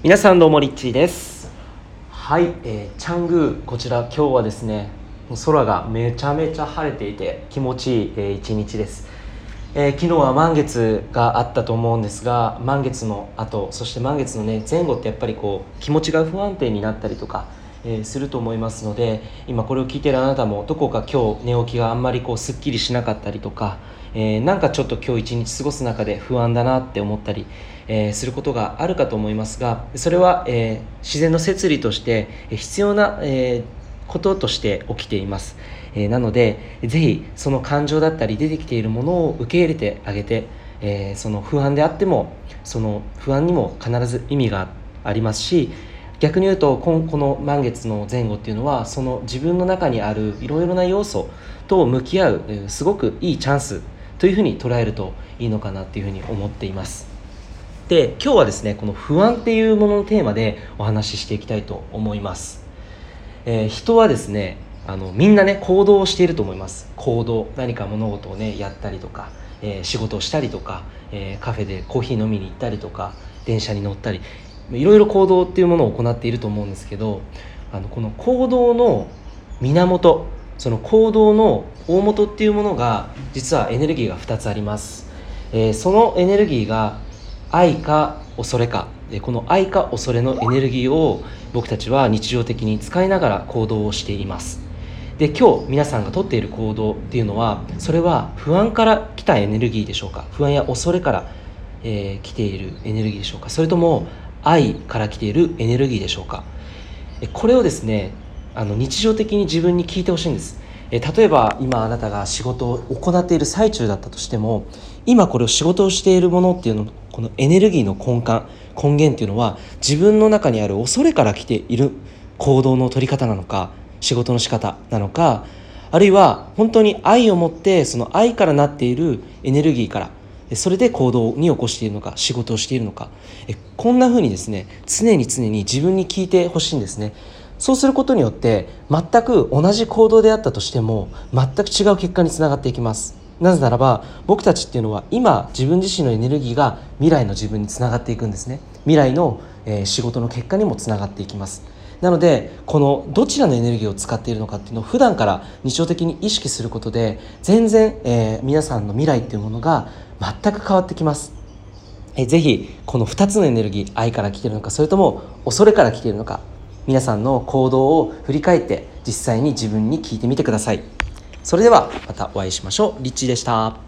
皆さんどうもリッチーです。はい、えーチャングーこちら今日はですね空がめちゃめちゃ晴れていて気持ちいい、えー一日です、えー昨日は満月があったと思うんですが満月の後そして満月のね前後ってやっぱりこう気持ちが不安定になったりとか、えーすると思いますので今これを聞いてるあなたもどこか今日寝起きがあんまりこうすっきりしなかったりとか、えーなんかちょっと今日一日過ごす中で不安だなって思ったり、えーすることがあるかと思いますがそれは、えー自然の摂理として必要な、えーこととして起きています、えーなのでぜひその感情だったり出てきているものを受け入れてあげて、えーその不安であってもその不安にも必ず意味がありますし逆に言うとこんこの満月の前後っていうのはその自分の中にあるいろいろな要素と向き合うすごくいいチャンスというふうに捉えるといいのかなっていうふうに思っています。で今日はですねこの不安っていうもののテーマでお話ししていきたいと思います、えー人はですねあのみんなね行動をしていると思います。行動何か物事をねやったりとか、えー仕事をしたりとか、えーカフェでコーヒー飲みに行ったりとか電車に乗ったり。いろいろ行動っていうものを行っていると思うんですけどあのこの行動の源その行動の大元っていうものが実はエネルギーが2つあります、えーそのエネルギーが愛か恐れか。でこの愛か恐れのエネルギーを僕たちは日常的に使いながら行動をしています。で今日皆さんがとっている行動っていうのはそれは不安から来たエネルギーでしょうか？不安や恐れから、えー来ているエネルギーでしょうか？それとも愛から来ているエネルギーでしょうか。これをですねあの日常的に自分に聞いてほしいんです。例えば今あなたが仕事を行っている最中だったとしても今これを仕事をしているものっていうのこのエネルギーの根幹根源っていうのは自分の中にある恐れから来ている行動の取り方なのか仕事の仕方なのかあるいは本当に愛を持ってその愛からなっているエネルギーからそれで行動に起こしているのか仕事をしているのか。えこんな風にですね常に常に自分に聞いてほしいんですね。そうすることによって全く同じ行動であったとしても全く違う結果につながっていきます。なぜならば僕たちっていうのは今自分自身のエネルギーが未来の自分につながっていくんですね。未来の、えー仕事の結果にもつながっていきます。なのでこのどちらのエネルギーを使っているのかっていうのを普段から日常的に意識することで全然、えー皆さんの未来っていうものが全く変わってきます。えーぜひこの2つのエネルギー愛から来ているのかそれとも恐れから来ているのか皆さんの行動を振り返って実際に自分に聞いてみてください。それではまたお会いしましょう。リッチーでした。